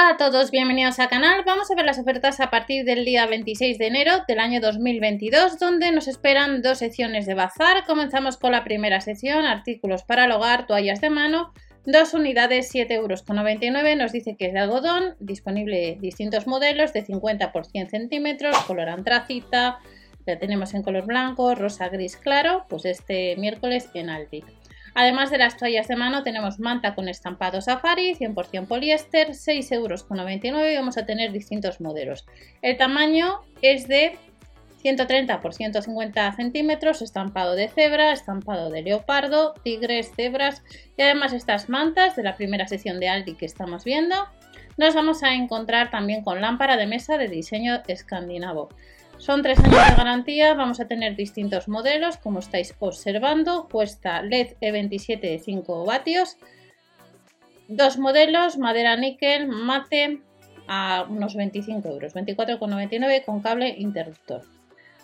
Hola a todos, bienvenidos al canal. Vamos a ver las ofertas a partir del día 26 de enero del año 2022, donde nos esperan dos secciones de bazar. Comenzamos con la primera sección, artículos para el hogar, toallas de mano, dos unidades, 7,99 euros. Nos dice que es de algodón, disponible distintos modelos de 50 por 100 centímetros, color antracita, la tenemos en color blanco, rosa, gris claro, pues este miércoles en Aldi. Además de las toallas de mano tenemos manta con estampado safari, 100% poliéster, 6,99 euros y vamos a tener distintos modelos. El tamaño es de 130 por 150 centímetros, estampado de cebra, estampado de leopardo, tigres, cebras y además estas mantas de la primera sección de Aldi que estamos viendo, nos vamos a encontrar también con lámpara de mesa de diseño escandinavo. Son tres años de garantía, vamos a tener distintos modelos, como estáis observando. Cuesta LED E27 de 5 vatios. Dos modelos, madera níquel, mate, a unos 25 euros, 24,99 con cable interruptor.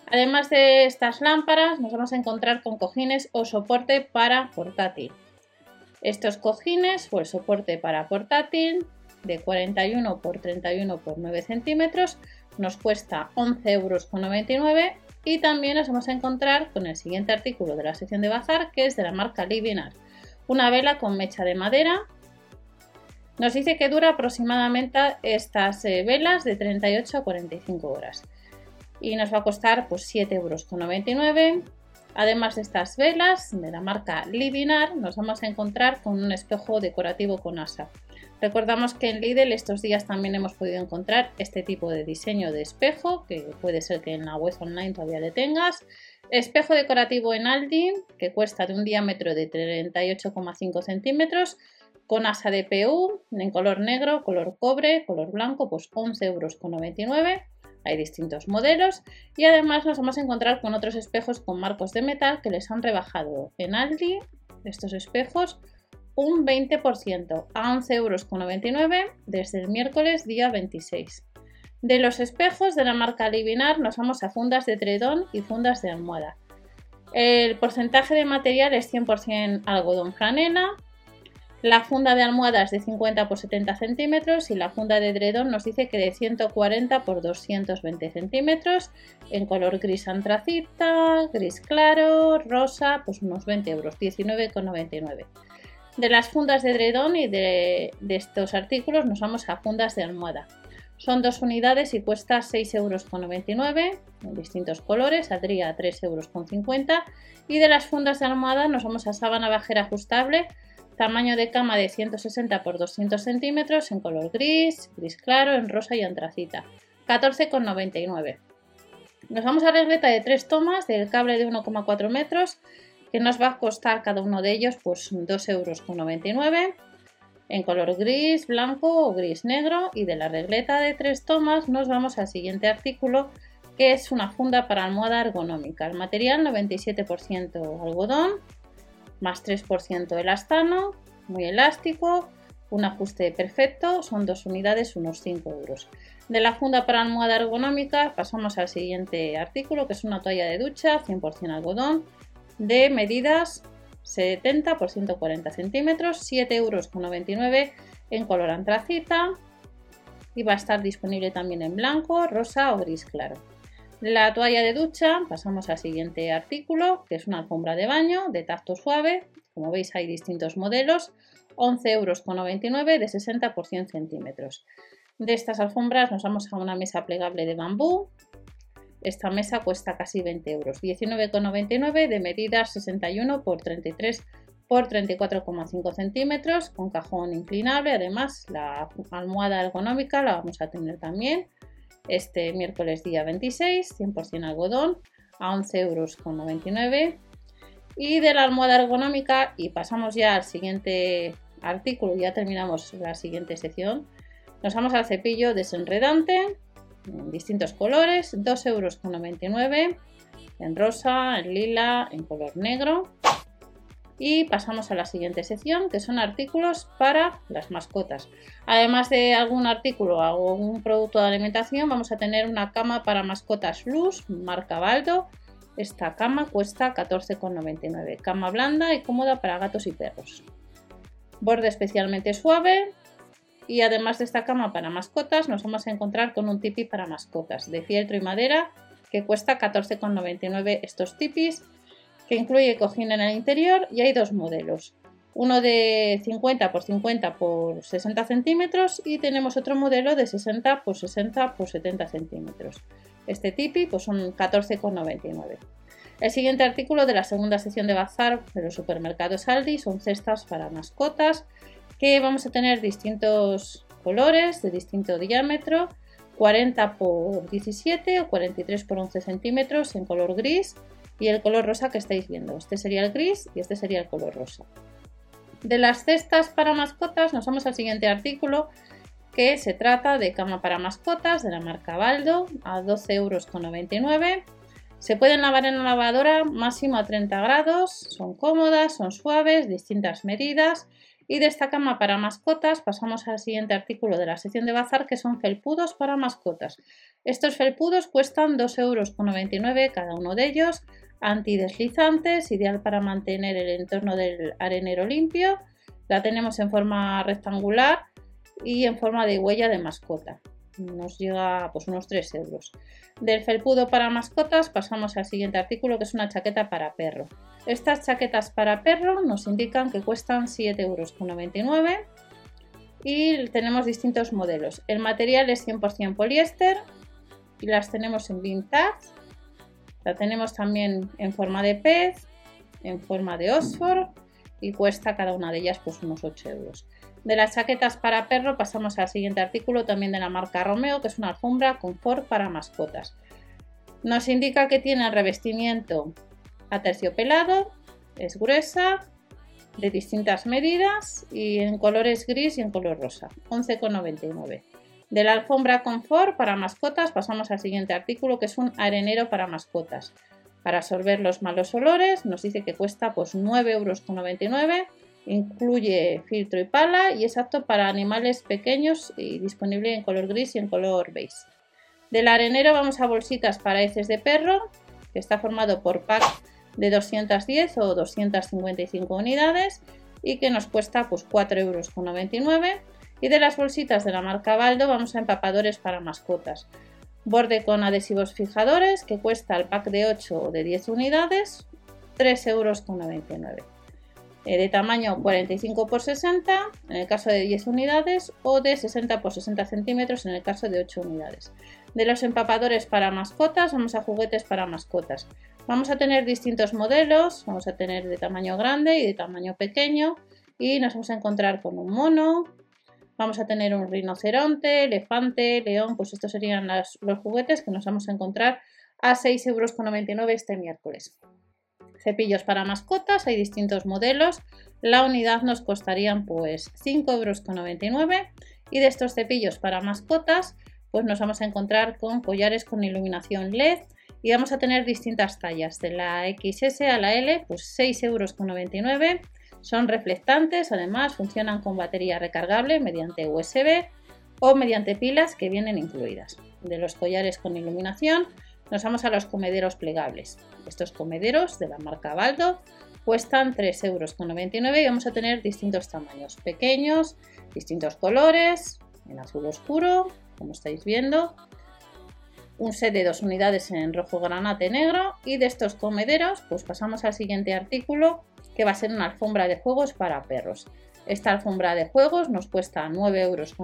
Además de estas lámparas, nos vamos a encontrar con cojines o soporte para portátil. Estos cojines o el soporte para portátil de 41 por 31 por 9 centímetros nos cuesta 11,99 euros y también nos vamos a encontrar con el siguiente artículo de la sección de bazar que es de la marca Livinar, una vela con mecha de madera. Nos dice que dura aproximadamente estas eh, velas de 38 a 45 horas y nos va a costar pues 7,99 euros. Además de estas velas de la marca Livinar, nos vamos a encontrar con un espejo decorativo con asa. Recordamos que en Lidl estos días también hemos podido encontrar este tipo de diseño de espejo, que puede ser que en la web online todavía le tengas. Espejo decorativo en Aldi, que cuesta de un diámetro de 38,5 centímetros, con asa de PU, en color negro, color cobre, color blanco, pues 11,99 euros. Hay distintos modelos y además nos vamos a encontrar con otros espejos con marcos de metal que les han rebajado en Aldi estos espejos un 20% a 11,99 euros desde el miércoles día 26. De los espejos de la marca Livinar nos vamos a fundas de tredón y fundas de almohada. El porcentaje de material es 100% algodón franela. La funda de almohada es de 50 por 70 centímetros y la funda de dredón nos dice que de 140 por 220 centímetros en color gris antracita, gris claro, rosa, pues unos 20 euros, 19,99. De las fundas de dredón y de, estos artículos nos vamos a fundas de almohada. Son dos unidades y cuesta 6,99 euros en distintos colores, saldría 3,50 euros. Y de las fundas de almohada nos vamos a sábana bajera ajustable, tamaño de cama de 160 x 200 centímetros en color gris, gris claro, en rosa y antracita. 14,99. Nos vamos a regleta de tres tomas del cable de 1,4 metros que nos va a costar cada uno de ellos pues 2,99 euros en color gris, blanco o gris negro y de la regleta de tres tomas nos vamos al siguiente artículo que es una funda para almohada ergonómica. El material 97% algodón más 3% elastano, muy elástico, un ajuste perfecto, son dos unidades, unos 5 euros. De la funda para almohada ergonómica pasamos al siguiente artículo que es una toalla de ducha 100% algodón de medidas 70 por 140 centímetros, 7,99 euros en color antracita y va a estar disponible también en blanco, rosa o gris claro. La toalla de ducha, pasamos al siguiente artículo, que es una alfombra de baño de tacto suave. Como veis hay distintos modelos, 11,99 euros de 60 por 100 centímetros. De estas alfombras nos vamos a una mesa plegable de bambú esta mesa cuesta casi 20 euros, 19,99 de medidas 61 por 33 por 34,5 centímetros con cajón inclinable. Además, la almohada ergonómica la vamos a tener también este miércoles día 26, 100% algodón a 11 euros. Y de la almohada ergonómica, y pasamos ya al siguiente artículo, ya terminamos la siguiente sección. Nos vamos al cepillo desenredante en distintos colores, 2,99 euros en rosa, en lila, en color negro. Y pasamos a la siguiente sección, que son artículos para las mascotas. Además de algún artículo o algún producto de alimentación, vamos a tener una cama para mascotas Luz, marca Baldo. Esta cama cuesta 14,99. Cama blanda y cómoda para gatos y perros. Borde especialmente suave, Y además de esta cama para mascotas, nos vamos a encontrar con un tipi para mascotas de fieltro y madera que cuesta 14,99 estos tipis, que incluye cojín en el interior y hay dos modelos. Uno de 50 x 50 x 60 centímetros y tenemos otro modelo de 60 x 60 x 70 centímetros. Este tipi pues son 14,99. El siguiente artículo de la segunda sección de bazar de los supermercados Aldi son cestas para mascotas que vamos a tener distintos colores de distinto diámetro 40 por 17 o 43 por 11 centímetros en color gris y el color rosa que estáis viendo. Este sería el gris y este sería el color rosa. De las cestas para mascotas nos vamos al siguiente artículo que se trata de cama para mascotas de la marca Baldo a 12,99 euros. Se pueden lavar en la lavadora máximo a 30 grados, son cómodas, son suaves, distintas medidas. Y de esta cama para mascotas pasamos al siguiente artículo de la sección de bazar que son felpudos para mascotas. Estos felpudos cuestan 2,99 euros cada uno de ellos, antideslizantes, ideal para mantener el entorno del arenero limpio. La tenemos en forma rectangular y en forma de huella de mascota nos llega pues unos 3 euros. Del felpudo para mascotas pasamos al siguiente artículo que es una chaqueta para perro. Estas chaquetas para perro nos indican que cuestan 7,99 euros y tenemos distintos modelos. El material es 100% poliéster y las tenemos en vintage. La tenemos también en forma de pez, en forma de Oxford y cuesta cada una de ellas pues unos 8 euros. De las chaquetas para perro pasamos al siguiente artículo también de la marca Romeo, que es una alfombra confort para mascotas. Nos indica que tiene revestimiento aterciopelado, es gruesa, de distintas medidas y en colores gris y en color rosa, 11,99. De la alfombra confort para mascotas pasamos al siguiente artículo que es un arenero para mascotas. Para absorber los malos olores nos dice que cuesta pues 9,99 euros Incluye filtro y pala y es apto para animales pequeños y disponible en color gris y en color beige. Del arenero vamos a bolsitas para heces de perro, que está formado por pack de 210 o 255 unidades y que nos cuesta pues 4,99 euros. Y de las bolsitas de la marca Baldo vamos a empapadores para mascotas. Borde con adhesivos fijadores que cuesta el pack de 8 o de 10 unidades 3,99 euros. Eh, de tamaño 45 x 60 en el caso de 10 unidades o de 60 x 60 centímetros en el caso de 8 unidades. De los empapadores para mascotas vamos a juguetes para mascotas. Vamos a tener distintos modelos, vamos a tener de tamaño grande y de tamaño pequeño y nos vamos a encontrar con un mono, vamos a tener un rinoceronte, elefante, león, pues estos serían los juguetes que nos vamos a encontrar a 6,99 euros este miércoles. Cepillos para mascotas, hay distintos modelos. La unidad nos costarían pues 5,99 euros y de estos cepillos para mascotas pues nos vamos a encontrar con collares con iluminación LED. Y vamos a tener distintas tallas de la XS a la L pues 6,99 euros son reflectantes además funcionan con batería recargable mediante USB o mediante pilas que vienen incluidas de los collares con iluminación nos vamos a los comederos plegables. Estos comederos de la marca Baldo cuestan 3,99 euros y vamos a tener distintos tamaños, pequeños, distintos colores, en azul oscuro, como estáis viendo, un set de dos unidades en rojo granate negro y de estos comederos pues pasamos al siguiente artículo que va a ser una alfombra de juegos para perros. Esta alfombra de juegos nos cuesta 9,99 euros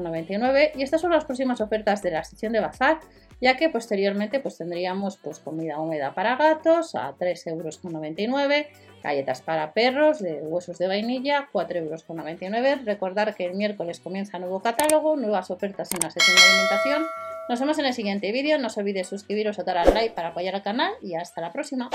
y estas son las próximas ofertas de la sección de bazar ya que posteriormente pues tendríamos pues comida húmeda para gatos a 3,99 euros, galletas para perros de huesos de vainilla 4,99 euros. Recordar que el miércoles comienza nuevo catálogo, nuevas ofertas en la sección de alimentación. Nos vemos en el siguiente vídeo, no os olvidéis suscribiros o dar al like para apoyar al canal y hasta la próxima.